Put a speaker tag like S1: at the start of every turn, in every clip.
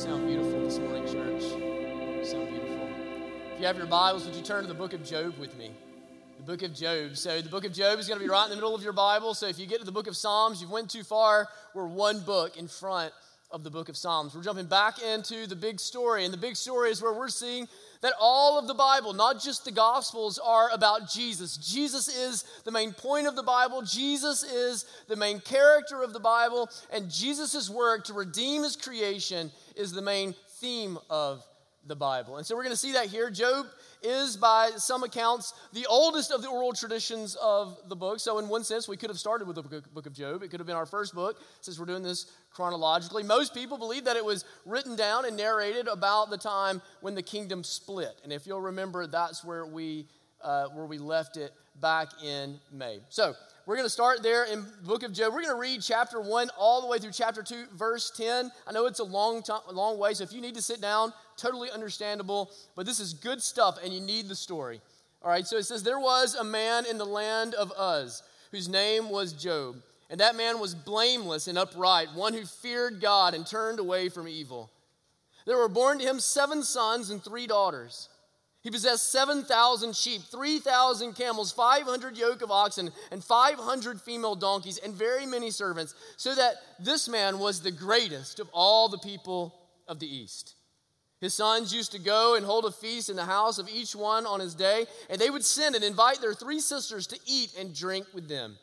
S1: Sound beautiful this morning, church. Sound beautiful. If you have your Bibles, would you turn to the book of Job with me? The book of Job. So the book of Job is going to be right in the middle of your Bible. So if you get to the book of Psalms, you've went too far. We're one book in front of the book of Psalms. We're jumping back into the big story, and the big story is where we're seeing that all of the Bible, not just the Gospels, are about Jesus. Jesus is the main point of the Bible, Jesus is the main character of the Bible, and Jesus' work to redeem his creation is the main theme of the Bible. And so we're going to see that here. Job is, by some accounts, the oldest of the oral traditions of the book. So, in one sense, we could have started with the book of Job. It could have been our first book since we're doing this chronologically. Most people believe that it was written down and narrated about the time when the kingdom split. And if you'll remember, that's where we, uh, where we left it back in May. So, we're going to start there in the book of Job. We're going to read chapter 1 all the way through chapter 2, verse 10. I know it's a long, time, a long way, so if you need to sit down, totally understandable, but this is good stuff and you need the story. All right, so it says, There was a man in the land of Uz whose name was Job. And that man was blameless and upright, one who feared God and turned away from evil. There were born to him seven sons and three daughters. He possessed 7,000 sheep, 3,000 camels, 500 yoke of oxen, and 500 female donkeys, and very many servants, so that this man was the greatest of all the people of the East. His sons used to go and hold a feast in the house of each one on his day, and they would send and invite their three sisters to eat and drink with them.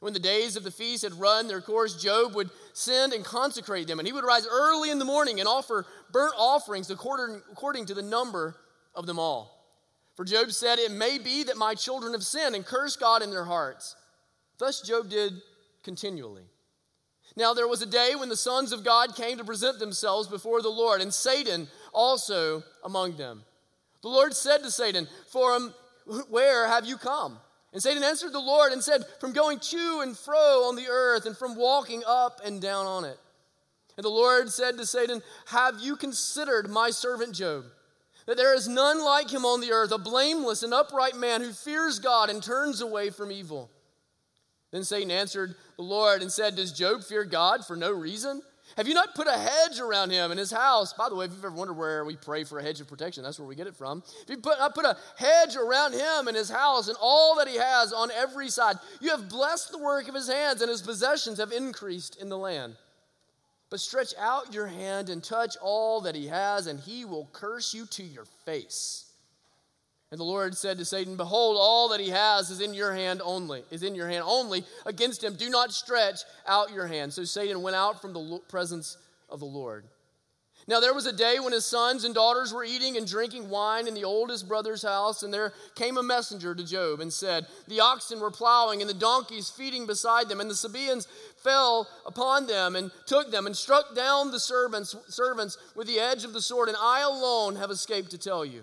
S1: When the days of the feast had run their course, Job would send and consecrate them, and he would rise early in the morning and offer burnt offerings according, to the number of them all. For Job said, It may be that my children have sinned and cursed God in their hearts. Thus Job did continually. Now there was a day when the sons of God came to present themselves before the Lord, and Satan also among them. The Lord said to Satan, For um, where have you come? And Satan answered the Lord and said, From going to and fro on the earth, and from walking up and down on it. And the Lord said to Satan, Have you considered my servant Job? that there is none like him on the earth, a blameless and upright man who fears God and turns away from evil. Then Satan answered the Lord and said, Does Job fear God for no reason? Have you not put a hedge around him and his house? By the way, if you've ever wondered where we pray for a hedge of protection, that's where we get it from. If you put, I put a hedge around him and his house and all that he has on every side, you have blessed the work of his hands, and his possessions have increased in the land. But stretch out your hand and touch all that he has, and he will curse you to your face. And the Lord said to Satan, Behold, all that he has is in your hand only, is in your hand only. Against him, do not stretch out your hand. So Satan went out from the presence of the Lord. Now there was a day when his sons and daughters were eating and drinking wine in the oldest brother's house, and there came a messenger to Job and said, The oxen were plowing and the donkeys feeding beside them, and the Sabaeans fell upon them and took them and struck down the servants, servants with the edge of the sword, and I alone have escaped to tell you.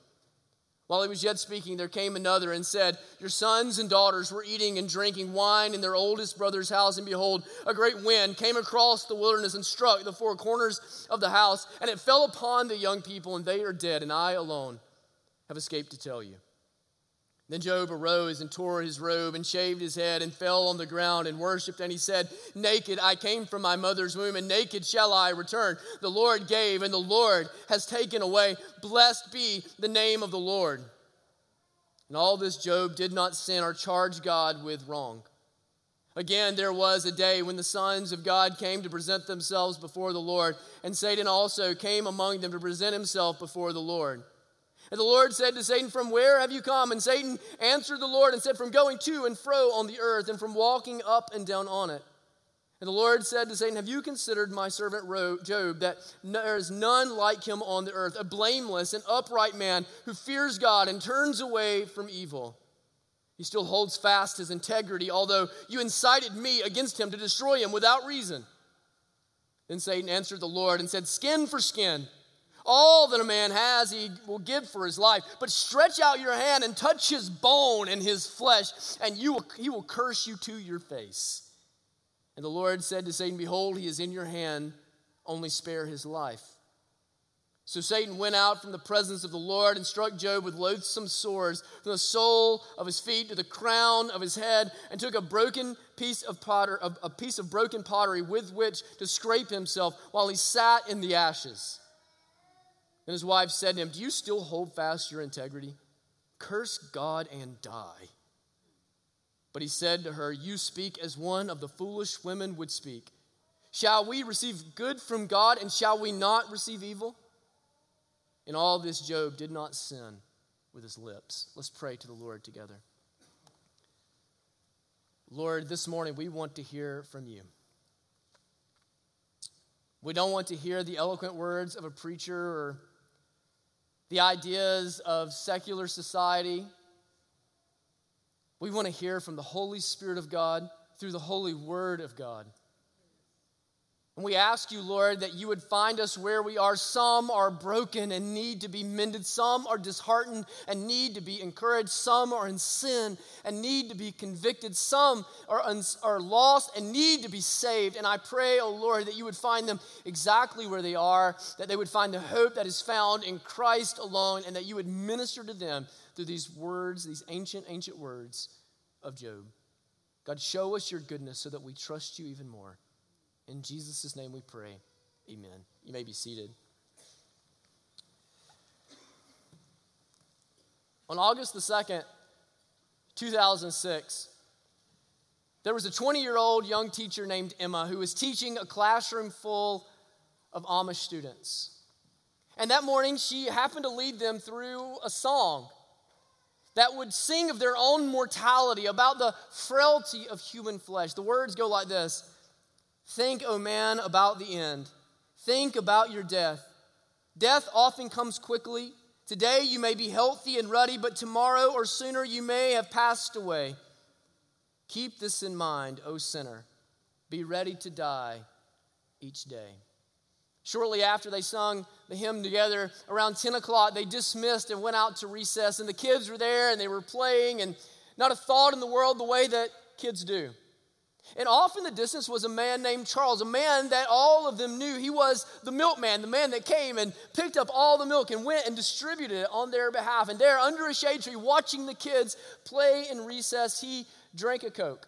S1: While he was yet speaking, there came another and said, Your sons and daughters were eating and drinking wine in their oldest brother's house, and behold, a great wind came across the wilderness and struck the four corners of the house, and it fell upon the young people, and they are dead, and I alone have escaped to tell you. Then Job arose and tore his robe and shaved his head and fell on the ground and worshiped. And he said, Naked I came from my mother's womb, and naked shall I return. The Lord gave, and the Lord has taken away. Blessed be the name of the Lord. And all this Job did not sin or charge God with wrong. Again, there was a day when the sons of God came to present themselves before the Lord, and Satan also came among them to present himself before the Lord. And the Lord said to Satan, From where have you come? And Satan answered the Lord and said, From going to and fro on the earth, and from walking up and down on it. And the Lord said to Satan, Have you considered my servant Job, that there is none like him on the earth, a blameless and upright man who fears God and turns away from evil? He still holds fast his integrity, although you incited me against him to destroy him without reason. Then Satan answered the Lord and said, Skin for skin. All that a man has, he will give for his life. But stretch out your hand and touch his bone and his flesh, and you will, he will curse you to your face. And the Lord said to Satan, Behold, he is in your hand, only spare his life. So Satan went out from the presence of the Lord and struck Job with loathsome sores from the sole of his feet to the crown of his head, and took a broken piece of potter, a, a piece of broken pottery with which to scrape himself while he sat in the ashes. Then his wife said to him, Do you still hold fast your integrity? Curse God and die. But he said to her, You speak as one of the foolish women would speak. Shall we receive good from God, and shall we not receive evil? In all this, Job did not sin with his lips. Let's pray to the Lord together. Lord, this morning we want to hear from you. We don't want to hear the eloquent words of a preacher or the ideas of secular society. We want to hear from the Holy Spirit of God through the holy word of God. And we ask you, Lord, that you would find us where we are. Some are broken and need to be mended. Some are disheartened and need to be encouraged. Some are in sin and need to be convicted. Some are, are lost and need to be saved. And I pray, oh Lord, that you would find them exactly where they are, that they would find the hope that is found in Christ alone, and that you would minister to them through these words, these ancient, ancient words of Job. God, show us your goodness so that we trust you even more. In Jesus' name we pray. Amen. You may be seated. On August the 2nd, 2006, there was a 20 year old young teacher named Emma who was teaching a classroom full of Amish students. And that morning, she happened to lead them through a song that would sing of their own mortality, about the frailty of human flesh. The words go like this Think, O oh man, about the end. Think about your death. Death often comes quickly. Today you may be healthy and ruddy, but tomorrow or sooner you may have passed away. Keep this in mind, O sinner. Be ready to die each day. Shortly after they sung the hymn together, around 10 o'clock, they dismissed and went out to recess, and the kids were there and they were playing, and not a thought in the world the way that kids do. And off in the distance was a man named Charles, a man that all of them knew. He was the milkman, the man that came and picked up all the milk and went and distributed it on their behalf. And there, under a shade tree, watching the kids play in recess, he drank a Coke,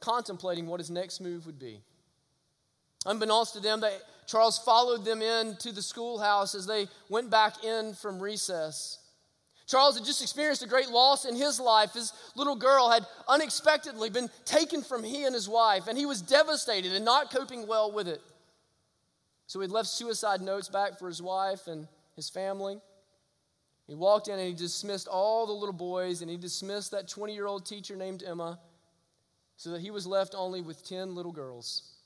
S1: contemplating what his next move would be. Unbeknownst to them, that Charles followed them into the schoolhouse as they went back in from recess. Charles had just experienced a great loss in his life. His little girl had unexpectedly been taken from he and his wife, and he was devastated and not coping well with it. So he'd left suicide notes back for his wife and his family. He walked in and he dismissed all the little boys, and he dismissed that 20 year old teacher named Emma, so that he was left only with 10 little girls.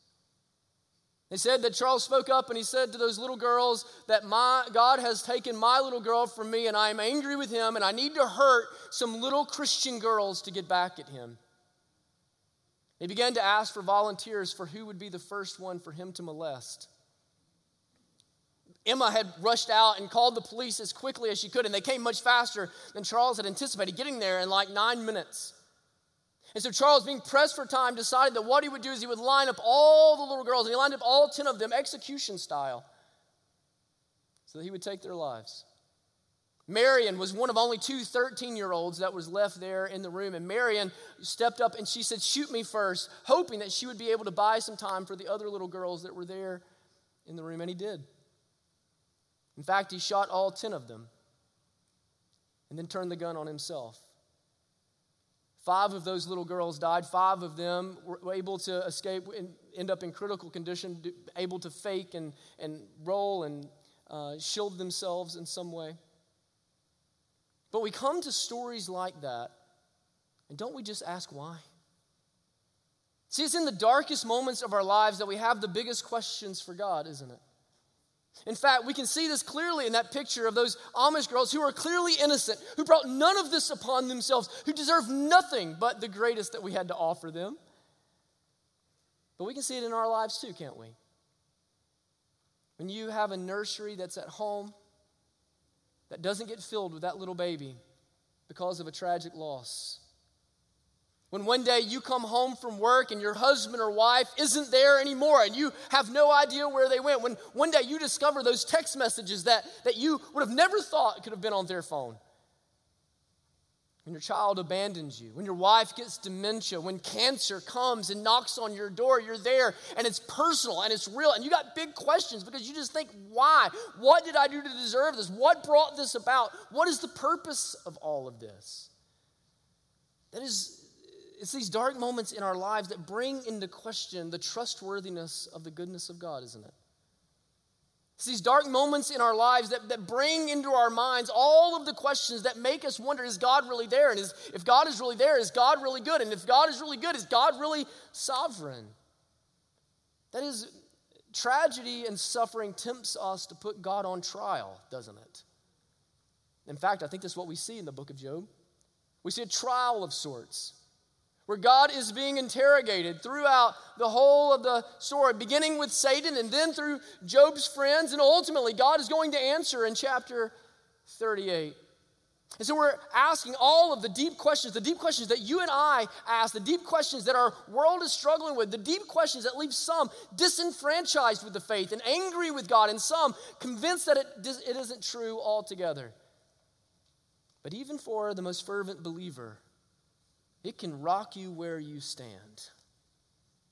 S1: They said that Charles spoke up and he said to those little girls that my God has taken my little girl from me and I am angry with him and I need to hurt some little Christian girls to get back at him. They began to ask for volunteers for who would be the first one for him to molest. Emma had rushed out and called the police as quickly as she could, and they came much faster than Charles had anticipated, getting there in like nine minutes. And so Charles, being pressed for time, decided that what he would do is he would line up all the little girls, and he lined up all 10 of them execution style, so that he would take their lives. Marion was one of only two 13 year olds that was left there in the room. And Marion stepped up and she said, Shoot me first, hoping that she would be able to buy some time for the other little girls that were there in the room. And he did. In fact, he shot all 10 of them and then turned the gun on himself. Five of those little girls died. Five of them were able to escape and end up in critical condition, able to fake and, and roll and uh, shield themselves in some way. But we come to stories like that, and don't we just ask why? See, it's in the darkest moments of our lives that we have the biggest questions for God, isn't it? In fact, we can see this clearly in that picture of those Amish girls who are clearly innocent, who brought none of this upon themselves, who deserve nothing but the greatest that we had to offer them. But we can see it in our lives too, can't we? When you have a nursery that's at home that doesn't get filled with that little baby because of a tragic loss. When one day you come home from work and your husband or wife isn't there anymore and you have no idea where they went. When one day you discover those text messages that, that you would have never thought could have been on their phone. When your child abandons you, when your wife gets dementia, when cancer comes and knocks on your door, you're there and it's personal and it's real and you got big questions because you just think, why? What did I do to deserve this? What brought this about? What is the purpose of all of this? That is it's these dark moments in our lives that bring into question the trustworthiness of the goodness of God, isn't it? It's these dark moments in our lives that, that bring into our minds all of the questions that make us wonder is God really there? And is, if God is really there, is God really good? And if God is really good, is God really sovereign? That is, tragedy and suffering tempts us to put God on trial, doesn't it? In fact, I think that's what we see in the book of Job. We see a trial of sorts where God is being interrogated throughout the whole of the story, beginning with Satan and then through Job's friends, and ultimately God is going to answer in chapter 38. And so we're asking all of the deep questions, the deep questions that you and I ask, the deep questions that our world is struggling with, the deep questions that leave some disenfranchised with the faith and angry with God, and some convinced that it, it isn't true altogether. But even for the most fervent believer, it can rock you where you stand.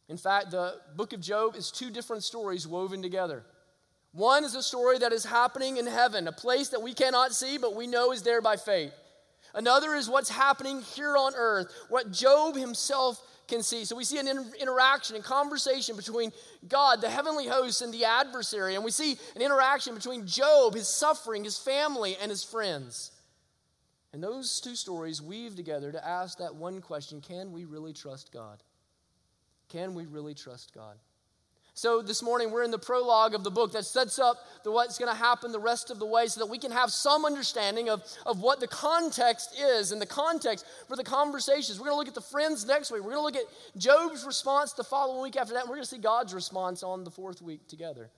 S1: In fact, the book of Job is two different stories woven together. One is a story that is happening in heaven, a place that we cannot see, but we know is there by faith. Another is what's happening here on earth, what Job himself can see. So we see an inter- interaction and conversation between God, the heavenly host, and the adversary. And we see an interaction between Job, his suffering, his family, and his friends. And those two stories weave together to ask that one question can we really trust God? Can we really trust God? So this morning we're in the prologue of the book that sets up the, what's going to happen the rest of the way so that we can have some understanding of, of what the context is and the context for the conversations. We're going to look at the friends next week. We're going to look at Job's response the following week after that, and we're going to see God's response on the fourth week together.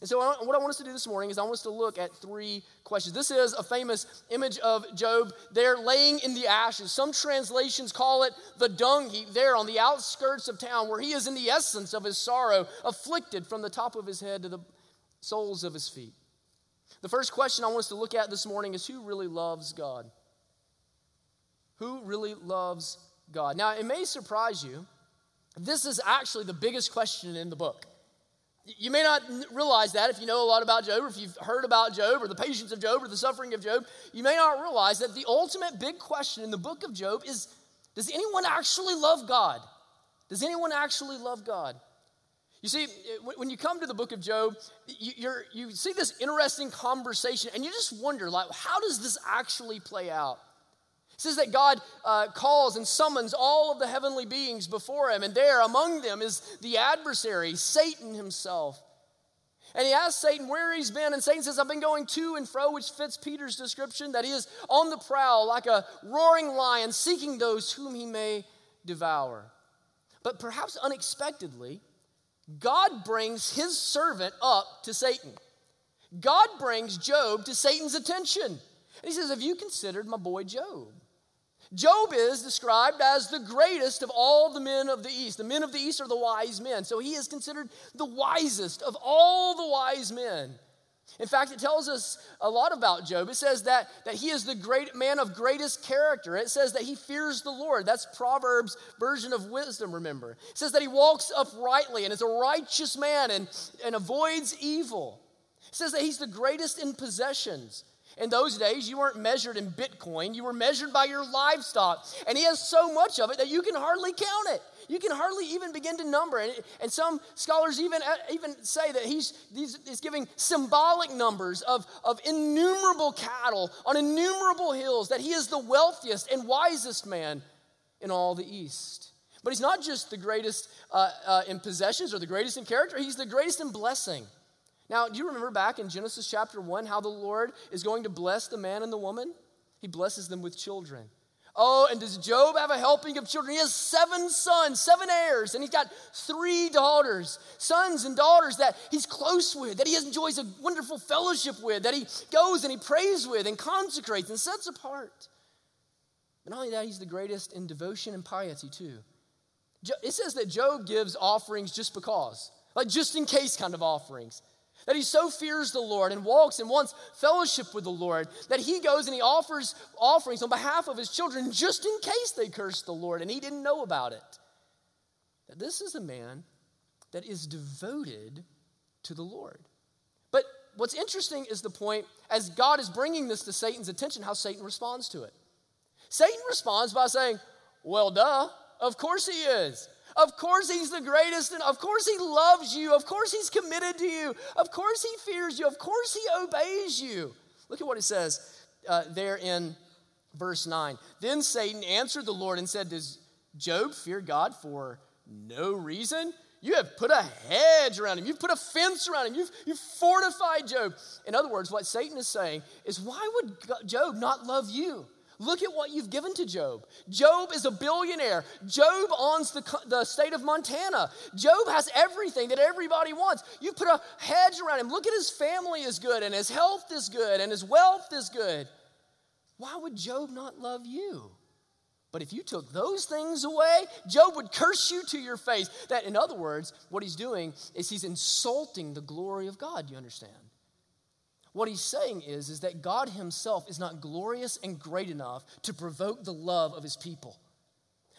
S1: And so, what I want us to do this morning is I want us to look at three questions. This is a famous image of Job there laying in the ashes. Some translations call it the dung heap there on the outskirts of town, where he is in the essence of his sorrow, afflicted from the top of his head to the soles of his feet. The first question I want us to look at this morning is who really loves God? Who really loves God? Now, it may surprise you. This is actually the biggest question in the book. You may not realize that if you know a lot about Job, or if you've heard about Job, or the patience of Job, or the suffering of Job. You may not realize that the ultimate big question in the book of Job is Does anyone actually love God? Does anyone actually love God? You see, eh, when you come to the book of Job, you, you see this interesting conversation, and you just wonder, like, how does this actually play out? It says that God uh, calls and summons all of the heavenly beings before him, and there among them is the adversary, Satan himself. And he asks Satan where he's been, and Satan says, I've been going to and fro, which fits Peter's description that he is on the prowl like a roaring lion, seeking those whom he may devour. But perhaps unexpectedly, God brings his servant up to Satan. God brings Job to Satan's attention. And he says, Have you considered my boy Job? Job is described as the greatest of all the men of the East. The men of the East are the wise men. So he is considered the wisest of all the wise men. In fact, it tells us a lot about Job. It says that, that he is the great man of greatest character. It says that he fears the Lord. That's Proverbs' version of wisdom, remember. It says that he walks uprightly and is a righteous man and, and avoids evil. It says that he's the greatest in possessions. In those days, you weren't measured in Bitcoin, you were measured by your livestock. And he has so much of it that you can hardly count it. You can hardly even begin to number it. And some scholars even, uh, even say that he's, he's giving symbolic numbers of, of innumerable cattle on innumerable hills, that he is the wealthiest and wisest man in all the East. But he's not just the greatest uh, uh, in possessions or the greatest in character, he's the greatest in blessing. Now, do you remember back in Genesis chapter 1 how the Lord is going to bless the man and the woman? He blesses them with children. Oh, and does Job have a helping of children? He has seven sons, seven heirs, and he's got three daughters, sons and daughters that he's close with, that he enjoys a wonderful fellowship with, that he goes and he prays with and consecrates and sets apart. But not only that, he's the greatest in devotion and piety, too. It says that Job gives offerings just because, like just in case kind of offerings. That he so fears the Lord and walks and wants fellowship with the Lord that he goes and he offers offerings on behalf of his children just in case they curse the Lord and he didn't know about it. That this is a man that is devoted to the Lord. But what's interesting is the point, as God is bringing this to Satan's attention, how Satan responds to it. Satan responds by saying, Well, duh, of course he is. Of course he's the greatest, and of course he loves you. Of course he's committed to you. Of course he fears you. Of course he obeys you. Look at what it says uh, there in verse 9. Then Satan answered the Lord and said, Does Job fear God for no reason? You have put a hedge around him. You've put a fence around him. You've, you've fortified Job. In other words, what Satan is saying is, why would Job not love you? Look at what you've given to Job. Job is a billionaire. Job owns the, the state of Montana. Job has everything that everybody wants. You put a hedge around him. Look at his family is good, and his health is good, and his wealth is good. Why would Job not love you? But if you took those things away, Job would curse you to your face. That, in other words, what he's doing is he's insulting the glory of God. You understand? What he's saying is, is that God himself is not glorious and great enough to provoke the love of his people.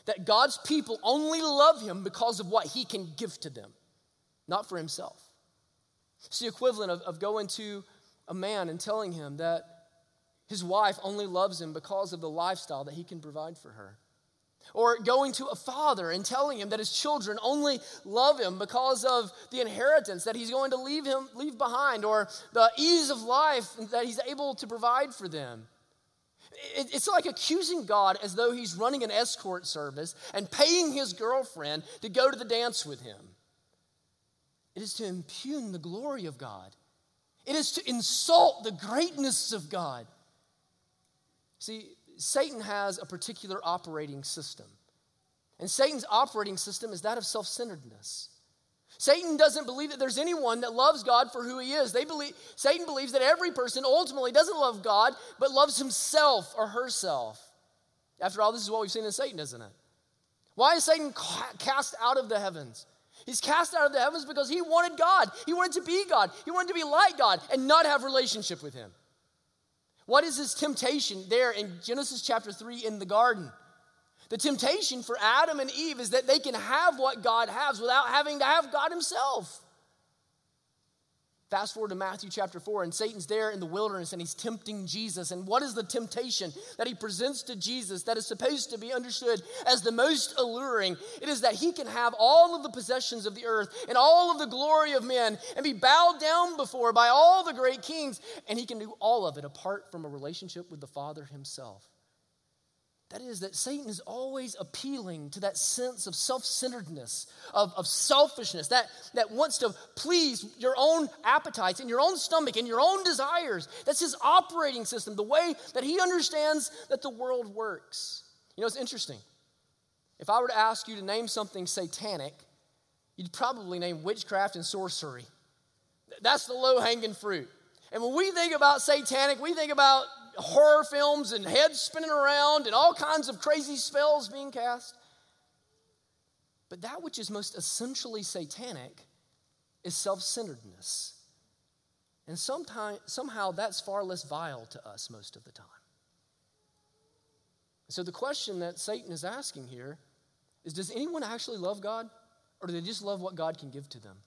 S1: That God's people only love him because of what he can give to them, not for himself. It's the equivalent of, of going to a man and telling him that his wife only loves him because of the lifestyle that he can provide for her. Or going to a father and telling him that his children only love him because of the inheritance that he's going to leave him leave behind or the ease of life that he's able to provide for them. It's like accusing God as though he's running an escort service and paying his girlfriend to go to the dance with him. It is to impugn the glory of God. It is to insult the greatness of God. See, Satan has a particular operating system. And Satan's operating system is that of self centeredness. Satan doesn't believe that there's anyone that loves God for who he is. They believe, Satan believes that every person ultimately doesn't love God, but loves himself or herself. After all, this is what we've seen in Satan, isn't it? Why is Satan cast out of the heavens? He's cast out of the heavens because he wanted God. He wanted to be God. He wanted to be like God and not have relationship with him. What is his temptation there in Genesis chapter 3 in the garden? The temptation for Adam and Eve is that they can have what God has without having to have God himself. Fast forward to Matthew chapter 4, and Satan's there in the wilderness and he's tempting Jesus. And what is the temptation that he presents to Jesus that is supposed to be understood as the most alluring? It is that he can have all of the possessions of the earth and all of the glory of men and be bowed down before by all the great kings, and he can do all of it apart from a relationship with the Father himself. That is, that Satan is always appealing to that sense of self centeredness, of, of selfishness, that, that wants to please your own appetites and your own stomach and your own desires. That's his operating system, the way that he understands that the world works. You know, it's interesting. If I were to ask you to name something satanic, you'd probably name witchcraft and sorcery. That's the low hanging fruit. And when we think about satanic, we think about horror films and heads spinning around and all kinds of crazy spells being cast. But that which is most essentially satanic is self centeredness. And sometime, somehow that's far less vile to us most of the time. So the question that Satan is asking here is Does anyone actually love God? Or do they just love what God can give to them?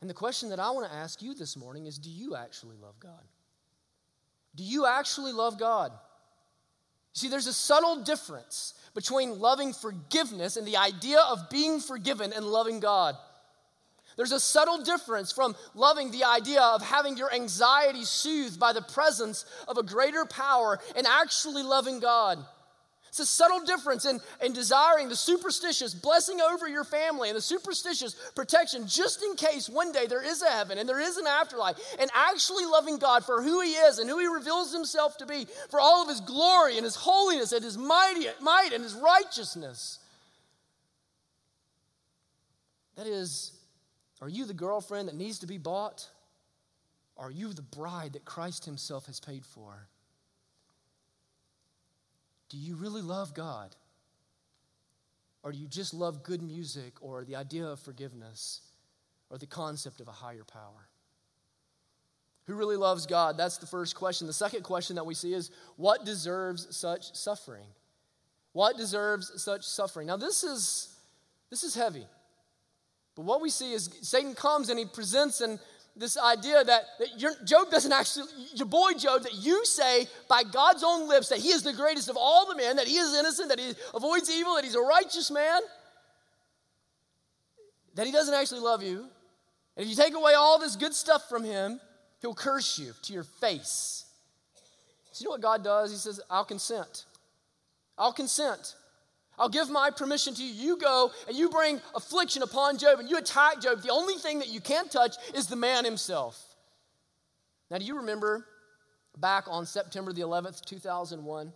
S1: And the question that I want to ask you this morning is Do you actually love God? Do you actually love God? See, there's a subtle difference between loving forgiveness and the idea of being forgiven and loving God. There's a subtle difference from loving the idea of having your anxiety soothed by the presence of a greater power and actually loving God. It's a subtle difference in, in desiring the superstitious blessing over your family and the superstitious protection just in case one day there is a heaven and there is an afterlife, and actually loving God for who He is and who He reveals Himself to be, for all of His glory and His holiness and His mighty, might and His righteousness. That is, are you the girlfriend that needs to be bought? Are you the bride that Christ Himself has paid for? Do you really love God? Or do you just love good music or the idea of forgiveness or the concept of a higher power? Who really loves God? That's the first question. The second question that we see is what deserves such suffering? What deserves such suffering? Now this is this is heavy. But what we see is Satan comes and he presents and this idea that, that your, Job doesn't actually, your boy Job, that you say by God's own lips that he is the greatest of all the men, that he is innocent, that he avoids evil, that he's a righteous man, that he doesn't actually love you. And if you take away all this good stuff from him, he'll curse you to your face. So you know what God does? He says, I'll consent. I'll consent. I'll give my permission to you. You go and you bring affliction upon Job and you attack Job. The only thing that you can't touch is the man himself. Now, do you remember back on September the 11th, 2001?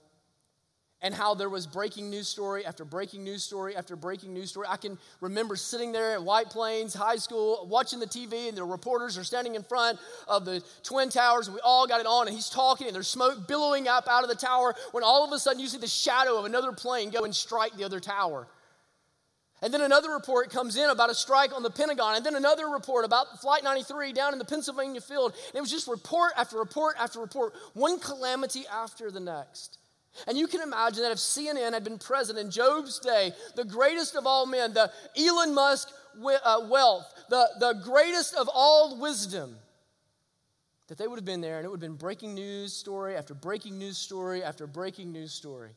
S1: And how there was breaking news story after breaking news story after breaking news story. I can remember sitting there at White Plains High School watching the TV, and the reporters are standing in front of the Twin Towers, and we all got it on, and he's talking, and there's smoke billowing up out of the tower when all of a sudden you see the shadow of another plane go and strike the other tower. And then another report comes in about a strike on the Pentagon, and then another report about Flight 93 down in the Pennsylvania field. And it was just report after report after report, one calamity after the next. And you can imagine that if CNN had been present in Job's day, the greatest of all men, the Elon Musk uh, wealth, the, the greatest of all wisdom, that they would have been there and it would have been breaking news story after breaking news story after breaking news story.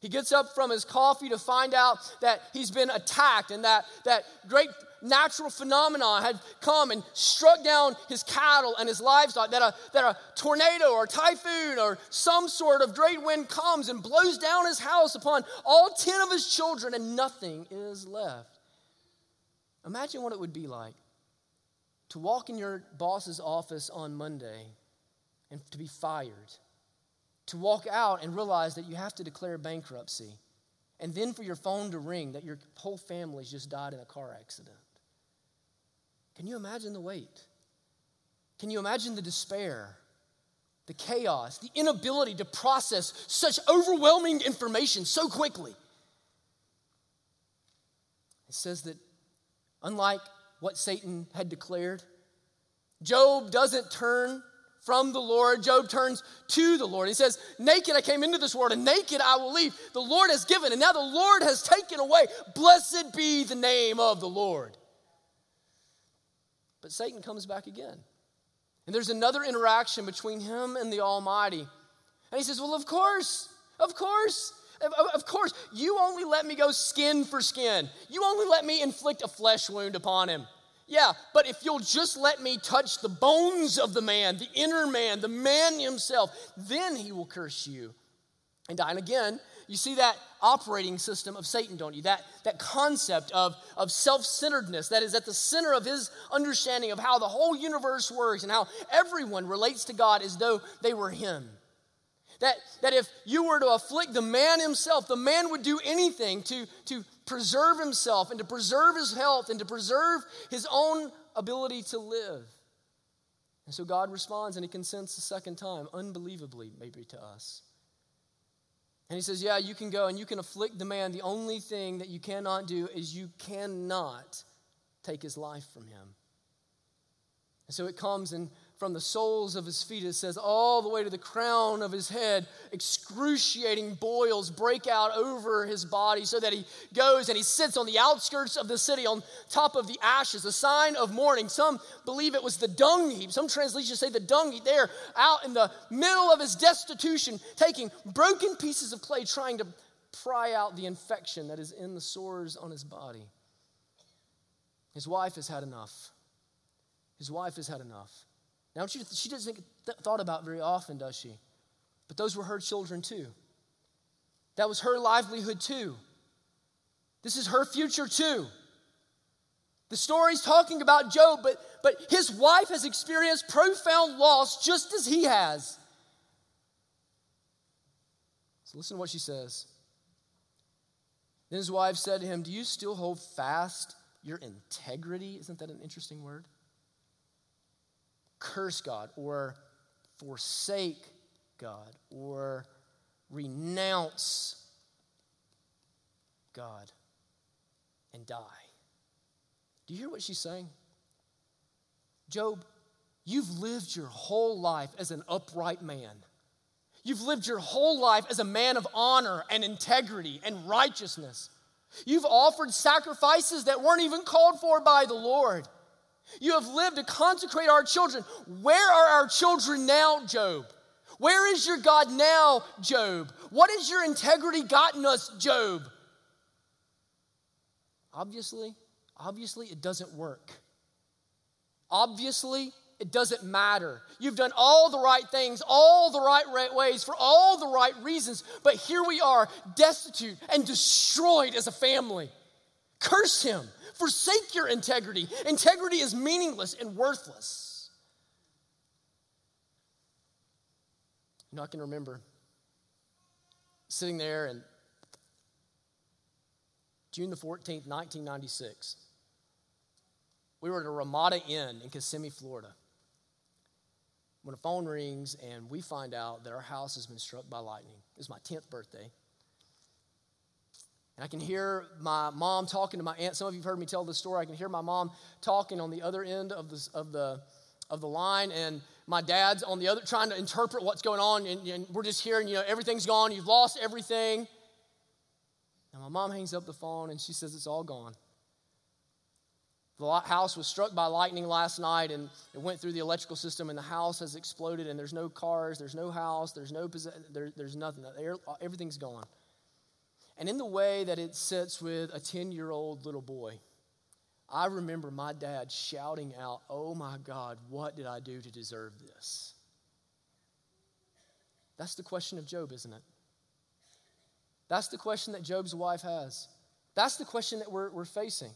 S1: He gets up from his coffee to find out that he's been attacked and that, that great natural phenomena had come and struck down his cattle and his livestock, that a, that a tornado or typhoon or some sort of great wind comes and blows down his house upon all 10 of his children and nothing is left. Imagine what it would be like to walk in your boss's office on Monday and to be fired, to walk out and realize that you have to declare bankruptcy, and then for your phone to ring that your whole family's just died in a car accident. Can you imagine the weight? Can you imagine the despair, the chaos, the inability to process such overwhelming information so quickly? It says that, unlike what Satan had declared, Job doesn't turn from the Lord. Job turns to the Lord. He says, Naked I came into this world, and naked I will leave. The Lord has given, and now the Lord has taken away. Blessed be the name of the Lord. But Satan comes back again. And there's another interaction between him and the Almighty. And he says, Well, of course, of course. Of course, you only let me go skin for skin. You only let me inflict a flesh wound upon him. Yeah, but if you'll just let me touch the bones of the man, the inner man, the man himself, then he will curse you and die. Again, you see that operating system of Satan, don't you? That, that concept of, of self centeredness that is at the center of his understanding of how the whole universe works and how everyone relates to God as though they were him. That, that if you were to afflict the man himself, the man would do anything to, to preserve himself and to preserve his health and to preserve his own ability to live. And so God responds and he consents a second time, unbelievably, maybe to us. And he says, Yeah, you can go and you can afflict the man. The only thing that you cannot do is you cannot take his life from him. And so it comes and from the soles of his feet, it says, all the way to the crown of his head, excruciating boils break out over his body so that he goes and he sits on the outskirts of the city on top of the ashes, a sign of mourning. Some believe it was the dung heap. Some translations say the dung heap there, out in the middle of his destitution, taking broken pieces of clay, trying to pry out the infection that is in the sores on his body. His wife has had enough. His wife has had enough. Now, she, she doesn't th- thought about very often, does she? But those were her children too. That was her livelihood too. This is her future too. The story's talking about Job, but, but his wife has experienced profound loss just as he has. So listen to what she says. Then his wife said to him, Do you still hold fast your integrity? Isn't that an interesting word? Curse God or forsake God or renounce God and die. Do you hear what she's saying? Job, you've lived your whole life as an upright man. You've lived your whole life as a man of honor and integrity and righteousness. You've offered sacrifices that weren't even called for by the Lord. You have lived to consecrate our children. Where are our children now, Job? Where is your God now, Job? What has your integrity gotten us, Job? Obviously, obviously, it doesn't work. Obviously, it doesn't matter. You've done all the right things, all the right ways, for all the right reasons, but here we are, destitute and destroyed as a family. Curse him. Forsake your integrity. Integrity is meaningless and worthless. You know, I can remember sitting there and June the 14th, 1996. We were at a Ramada Inn in Kissimmee, Florida. When a phone rings and we find out that our house has been struck by lightning. It was my 10th birthday. And I can hear my mom talking to my aunt. Some of you have heard me tell this story. I can hear my mom talking on the other end of, the of, the, of the line, and my dad's on the other, trying to interpret what's going on. And, and we're just hearing, you know, everything's gone. You've lost everything. And my mom hangs up the phone and she says, It's all gone. The house was struck by lightning last night and it went through the electrical system and the house has exploded and there's no cars, there's no house, there's no there, there's nothing. Everything's gone. And in the way that it sits with a 10 year old little boy, I remember my dad shouting out, Oh my God, what did I do to deserve this? That's the question of Job, isn't it? That's the question that Job's wife has. That's the question that we're, we're facing.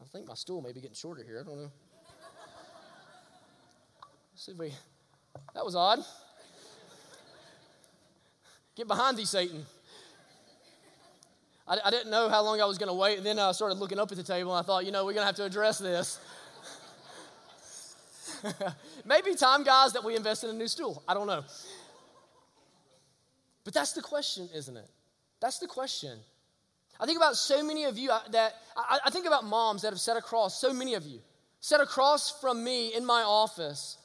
S1: I think my stool may be getting shorter here. I don't know. See we. That was odd. Get behind thee, Satan. I, I didn't know how long I was going to wait. And then I started looking up at the table and I thought, you know, we're going to have to address this. Maybe time, guys, that we invest in a new stool. I don't know. But that's the question, isn't it? That's the question. I think about so many of you uh, that, I, I think about moms that have sat across, so many of you, sat across from me in my office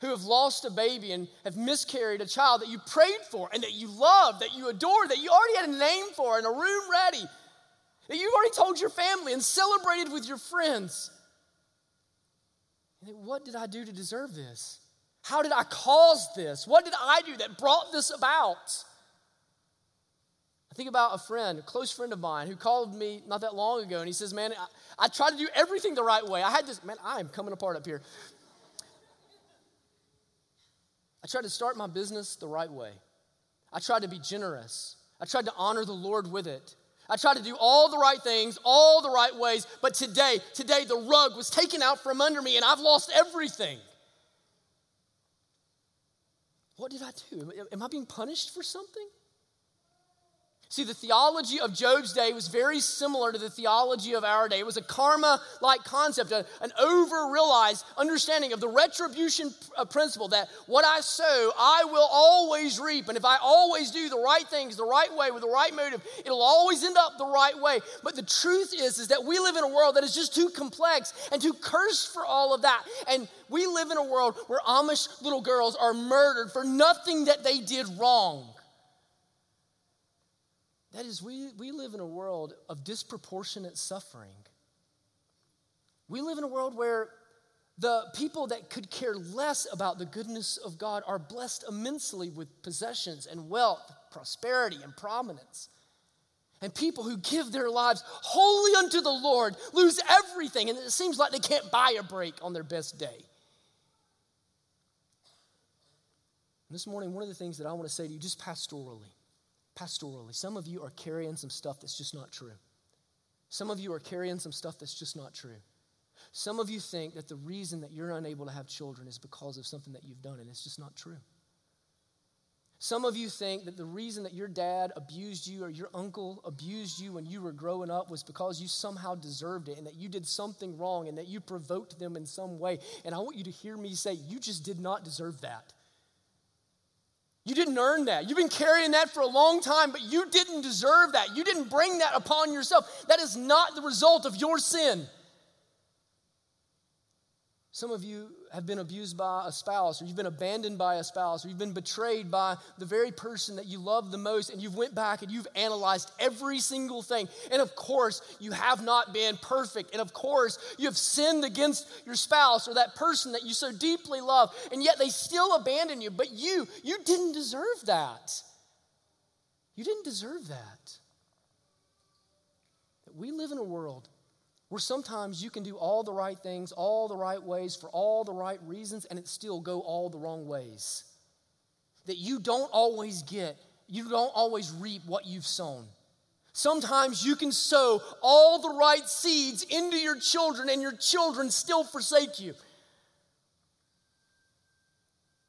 S1: who have lost a baby and have miscarried a child that you prayed for and that you loved, that you adored, that you already had a name for and a room ready, that you already told your family and celebrated with your friends. what did I do to deserve this? How did I cause this? What did I do that brought this about? I think about a friend, a close friend of mine, who called me not that long ago, and he says, Man, I, I try to do everything the right way. I had this, man, I am coming apart up here. I tried to start my business the right way. I tried to be generous. I tried to honor the Lord with it. I tried to do all the right things, all the right ways, but today, today the rug was taken out from under me and I've lost everything. What did I do? Am I being punished for something? See, the theology of Job's day was very similar to the theology of our day. It was a karma like concept, a, an over realized understanding of the retribution uh, principle that what I sow, I will always reap. And if I always do the right things the right way with the right motive, it'll always end up the right way. But the truth is, is that we live in a world that is just too complex and too cursed for all of that. And we live in a world where Amish little girls are murdered for nothing that they did wrong. That is, we, we live in a world of disproportionate suffering. We live in a world where the people that could care less about the goodness of God are blessed immensely with possessions and wealth, prosperity and prominence. And people who give their lives wholly unto the Lord lose everything, and it seems like they can't buy a break on their best day. this morning, one of the things that I want to say to you, just pastorally, pastorally. Some of you are carrying some stuff that's just not true. Some of you are carrying some stuff that's just not true. Some of you think that the reason that you're unable to have children is because of something that you've done, and it's just not true. Some of you think that the reason that your dad abused you or your uncle abused you when you were growing up was because you somehow deserved it and that you did something wrong and that you provoked them in some way. And I want you to hear me say, you just did not deserve that. You didn't earn that. You've been carrying that for a long time, but you didn't deserve that. You didn't bring that upon yourself. That is not the result of your sin. Some of you have been abused by a spouse, or you've been abandoned by a spouse, or you've been betrayed by the very person that you love the most, and you've went back and you've analyzed every single thing. And of course, you have not been perfect. And of course, you have sinned against your spouse or that person that you so deeply love, and yet they still abandon you. But you, you didn't deserve that. You didn't deserve that. That we live in a world where sometimes you can do all the right things, all the right ways, for all the right reasons, and it still go all the wrong ways. That you don't always get, you don't always reap what you've sown. Sometimes you can sow all the right seeds into your children, and your children still forsake you.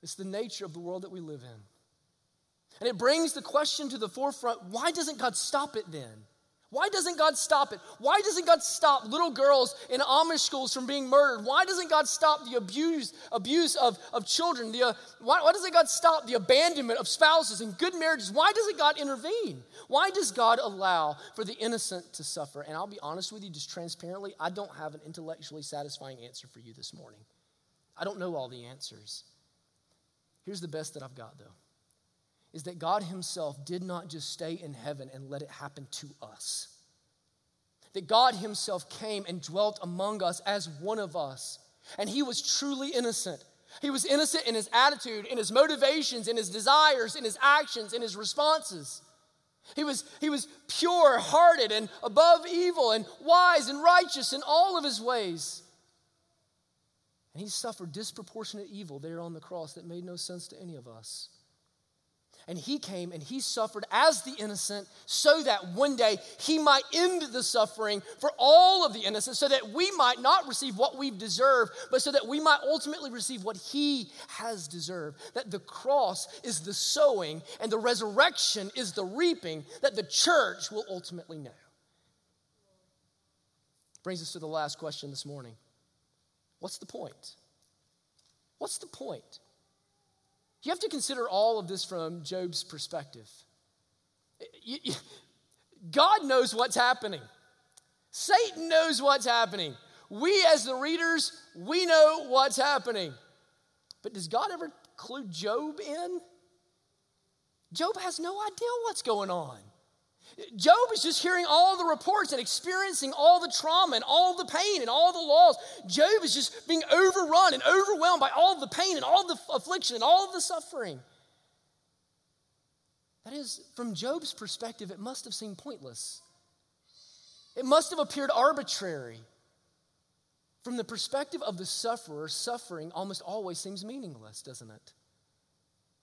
S1: It's the nature of the world that we live in. And it brings the question to the forefront why doesn't God stop it then? Why doesn't God stop it? Why doesn't God stop little girls in Amish schools from being murdered? Why doesn't God stop the abuse, abuse of, of children? The, uh, why, why doesn't God stop the abandonment of spouses and good marriages? Why doesn't God intervene? Why does God allow for the innocent to suffer? And I'll be honest with you, just transparently, I don't have an intellectually satisfying answer for you this morning. I don't know all the answers. Here's the best that I've got, though is that God Himself did not just stay in heaven and let it happen to us. That God Himself came and dwelt among us as one of us, and He was truly innocent. He was innocent in His attitude, in His motivations, in His desires, in His actions, in His responses. He was, he was pure hearted and above evil and wise and righteous in all of his ways. And he suffered disproportionate evil there on the cross that made no sense to any of us. And he came and he suffered as the innocent so that one day he might end the suffering for all of the innocent, so that we might not receive what we've deserved, but so that we might ultimately receive what he has deserved. That the cross is the sowing and the resurrection is the reaping that the church will ultimately know. Brings us to the last question this morning What's the point? What's the point? You have to consider all of this from Job's perspective. God knows what's happening. Satan knows what's happening. We, as the readers, we know what's happening. But does God ever clue Job in? Job has no idea what's going on. Job is just hearing all the reports and experiencing all the trauma and all the pain and all the loss. Job is just being overrun and overwhelmed by all the pain and all the affliction and all the suffering. That is, from Job's perspective, it must have seemed pointless. It must have appeared arbitrary. From the perspective of the sufferer, suffering almost always seems meaningless, doesn't it?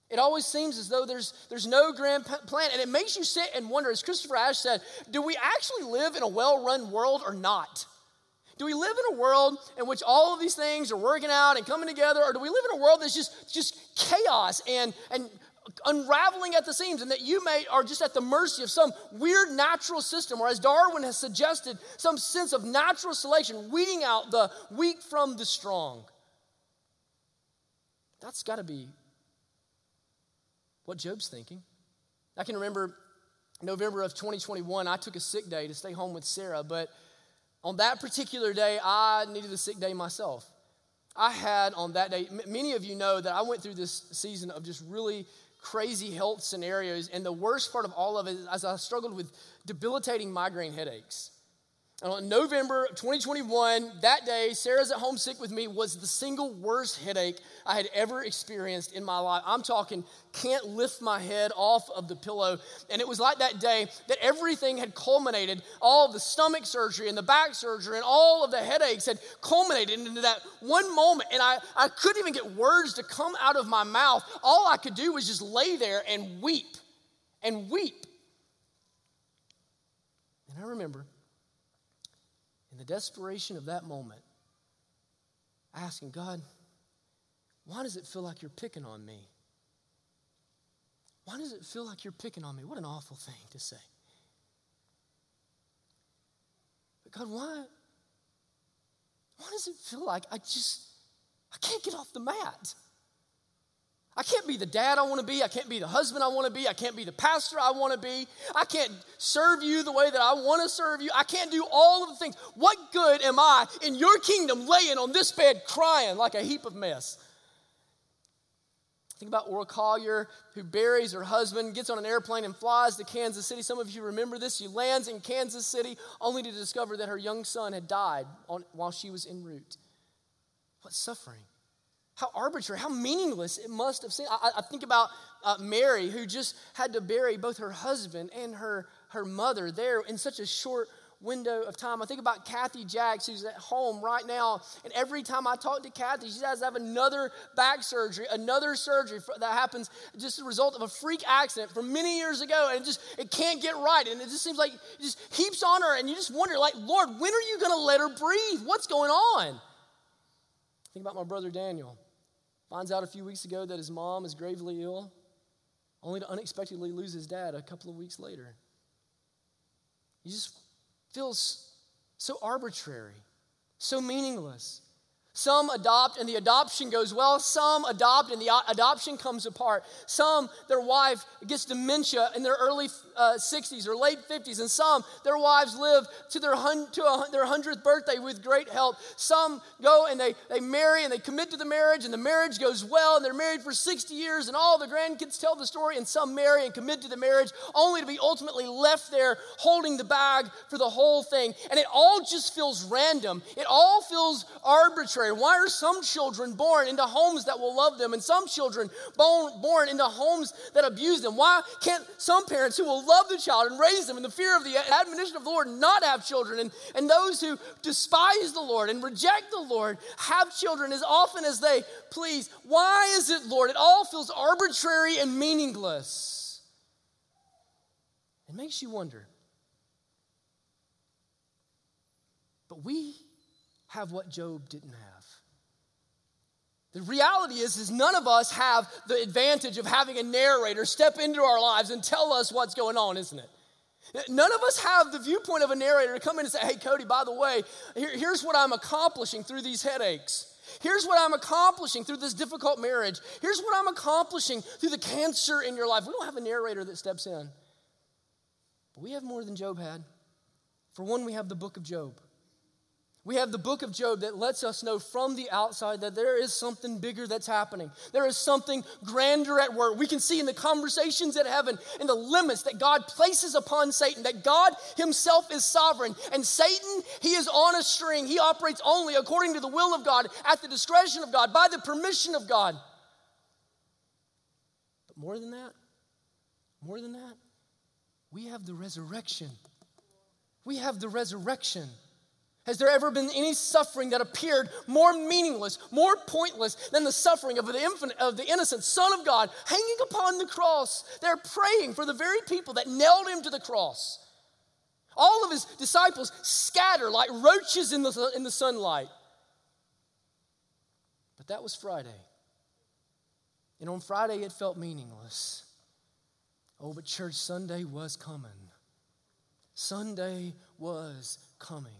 S1: It always seems as though there's, there's no grand plan. And it makes you sit and wonder, as Christopher Ash said, do we actually live in a well run world or not? Do we live in a world in which all of these things are working out and coming together, or do we live in a world that's just, just chaos and, and unraveling at the seams, and that you may are just at the mercy of some weird natural system, or as Darwin has suggested, some sense of natural selection, weeding out the weak from the strong? That's got to be what Job's thinking. I can remember November of 2021, I took a sick day to stay home with Sarah, but on that particular day, I needed a sick day myself. I had on that day, m- many of you know that I went through this season of just really crazy health scenarios, and the worst part of all of it is I struggled with debilitating migraine headaches. On November 2021, that day, Sarah's at home sick with me was the single worst headache I had ever experienced in my life. I'm talking, can't lift my head off of the pillow. And it was like that day that everything had culminated. All of the stomach surgery and the back surgery and all of the headaches had culminated into that one moment. And I, I couldn't even get words to come out of my mouth. All I could do was just lay there and weep and weep. And I remember the desperation of that moment, asking, God, why does it feel like you're picking on me? Why does it feel like you're picking on me? What an awful thing to say. But God, why? Why does it feel like I just I can't get off the mat? I can't be the dad I want to be. I can't be the husband I want to be. I can't be the pastor I want to be. I can't serve you the way that I want to serve you. I can't do all of the things. What good am I in your kingdom laying on this bed crying like a heap of mess? Think about Ora Collier, who buries her husband, gets on an airplane, and flies to Kansas City. Some of you remember this. She lands in Kansas City only to discover that her young son had died on, while she was en route. What suffering! How arbitrary, how meaningless it must have seemed. I, I think about uh, Mary, who just had to bury both her husband and her, her mother there in such a short window of time. I think about Kathy Jacks, who's at home right now, and every time I talk to Kathy, she has to have another back surgery, another surgery that happens just as a result of a freak accident from many years ago, and it just it can't get right, and it just seems like it just heaps on her, and you just wonder, like, Lord, when are you going to let her breathe? What's going on? Think about my brother Daniel. Finds out a few weeks ago that his mom is gravely ill, only to unexpectedly lose his dad a couple of weeks later. He just feels so arbitrary, so meaningless. Some adopt and the adoption goes well. Some adopt and the adoption comes apart. Some, their wife gets dementia in their early uh, 60s or late 50s. And some, their wives live to their, hun- to a, their 100th birthday with great help. Some go and they, they marry and they commit to the marriage and the marriage goes well and they're married for 60 years and all the grandkids tell the story. And some marry and commit to the marriage only to be ultimately left there holding the bag for the whole thing. And it all just feels random. It all feels arbitrary. Why are some children born into homes that will love them and some children born, born into homes that abuse them? Why can't some parents who will love the child and raise them in the fear of the admonition of the Lord not have children? And, and those who despise the Lord and reject the Lord have children as often as they please. Why is it, Lord? It all feels arbitrary and meaningless. It makes you wonder. But we have what Job didn't have. The reality is, is none of us have the advantage of having a narrator step into our lives and tell us what's going on, isn't it? None of us have the viewpoint of a narrator to come in and say, hey, Cody, by the way, here, here's what I'm accomplishing through these headaches. Here's what I'm accomplishing through this difficult marriage. Here's what I'm accomplishing through the cancer in your life. We don't have a narrator that steps in. But we have more than Job had. For one, we have the book of Job. We have the book of Job that lets us know from the outside that there is something bigger that's happening. There is something grander at work. We can see in the conversations at heaven, in the limits that God places upon Satan, that God himself is sovereign. And Satan, he is on a string. He operates only according to the will of God, at the discretion of God, by the permission of God. But more than that, more than that, we have the resurrection. We have the resurrection. Has there ever been any suffering that appeared more meaningless, more pointless than the suffering of the, infinite, of the innocent Son of God hanging upon the cross? They're praying for the very people that nailed him to the cross. All of his disciples scatter like roaches in the, in the sunlight. But that was Friday. And on Friday, it felt meaningless. Oh, but church Sunday was coming. Sunday was coming.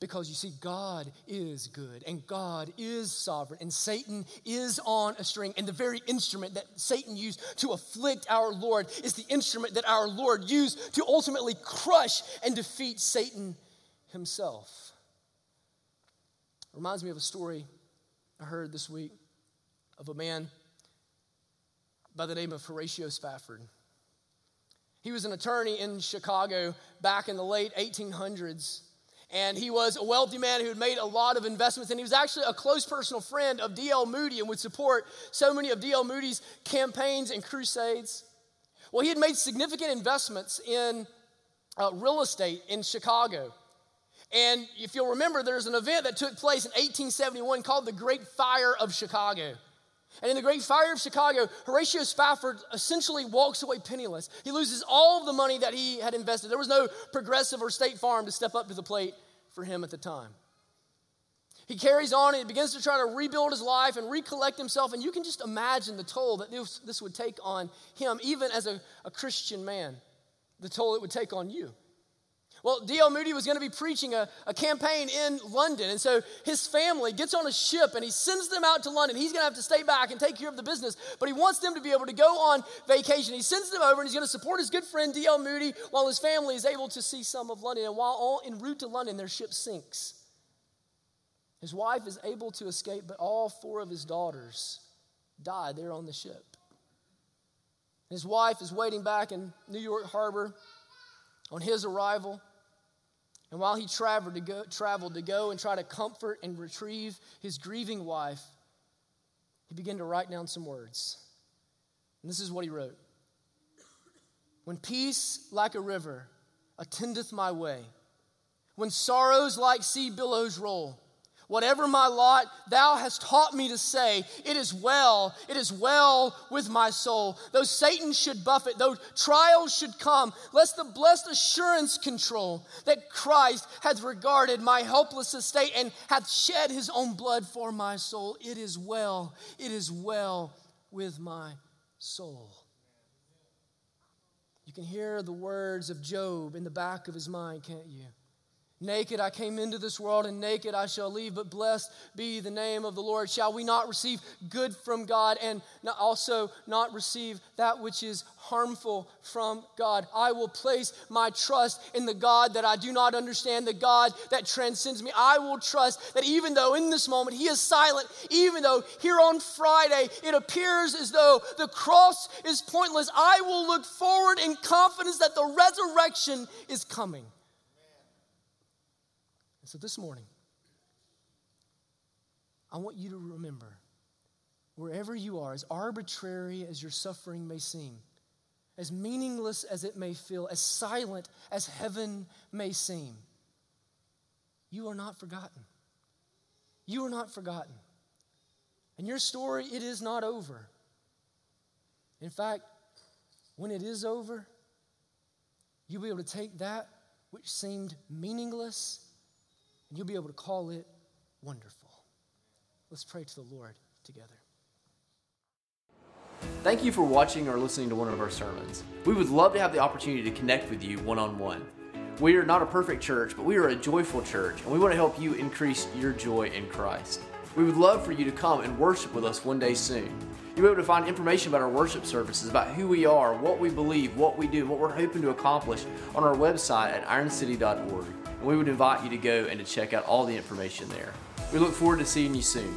S1: Because you see, God is good and God is sovereign and Satan is on a string. And the very instrument that Satan used to afflict our Lord is the instrument that our Lord used to ultimately crush and defeat Satan himself. Reminds me of a story I heard this week of a man by the name of Horatio Spafford. He was an attorney in Chicago back in the late 1800s. And he was a wealthy man who had made a lot of investments. And he was actually a close personal friend of D.L. Moody and would support so many of D.L. Moody's campaigns and crusades. Well, he had made significant investments in uh, real estate in Chicago. And if you'll remember, there's an event that took place in 1871 called the Great Fire of Chicago. And in the Great Fire of Chicago, Horatio Spafford essentially walks away penniless. He loses all of the money that he had invested. There was no progressive or state farm to step up to the plate for him at the time. He carries on and he begins to try to rebuild his life and recollect himself. And you can just imagine the toll that this, this would take on him, even as a, a Christian man, the toll it would take on you. Well, D.L. Moody was going to be preaching a, a campaign in London. And so his family gets on a ship and he sends them out to London. He's going to have to stay back and take care of the business, but he wants them to be able to go on vacation. He sends them over and he's going to support his good friend D.L. Moody while his family is able to see some of London. And while en route to London, their ship sinks. His wife is able to escape, but all four of his daughters die there on the ship. His wife is waiting back in New York Harbor on his arrival. And while he traveled to, go, traveled to go and try to comfort and retrieve his grieving wife, he began to write down some words. And this is what he wrote When peace like a river attendeth my way, when sorrows like sea billows roll, Whatever my lot, thou hast taught me to say, It is well, it is well with my soul. Though Satan should buffet, though trials should come, lest the blessed assurance control that Christ hath regarded my helpless estate and hath shed his own blood for my soul. It is well, it is well with my soul. You can hear the words of Job in the back of his mind, can't you? Naked I came into this world, and naked I shall leave, but blessed be the name of the Lord. Shall we not receive good from God and also not receive that which is harmful from God? I will place my trust in the God that I do not understand, the God that transcends me. I will trust that even though in this moment He is silent, even though here on Friday it appears as though the cross is pointless, I will look forward in confidence that the resurrection is coming. So this morning, I want you to remember wherever you are, as arbitrary as your suffering may seem, as meaningless as it may feel, as silent as heaven may seem, you are not forgotten. You are not forgotten. And your story, it is not over. In fact, when it is over, you'll be able to take that which seemed meaningless and you'll be able to call it wonderful. Let's pray to the Lord together.
S2: Thank you for watching or listening to one of our sermons. We would love to have the opportunity to connect with you one on one. We are not a perfect church, but we are a joyful church, and we want to help you increase your joy in Christ. We would love for you to come and worship with us one day soon. You'll be able to find information about our worship services, about who we are, what we believe, what we do, what we're hoping to accomplish on our website at ironcity.org and we would invite you to go and to check out all the information there. We look forward to seeing you soon.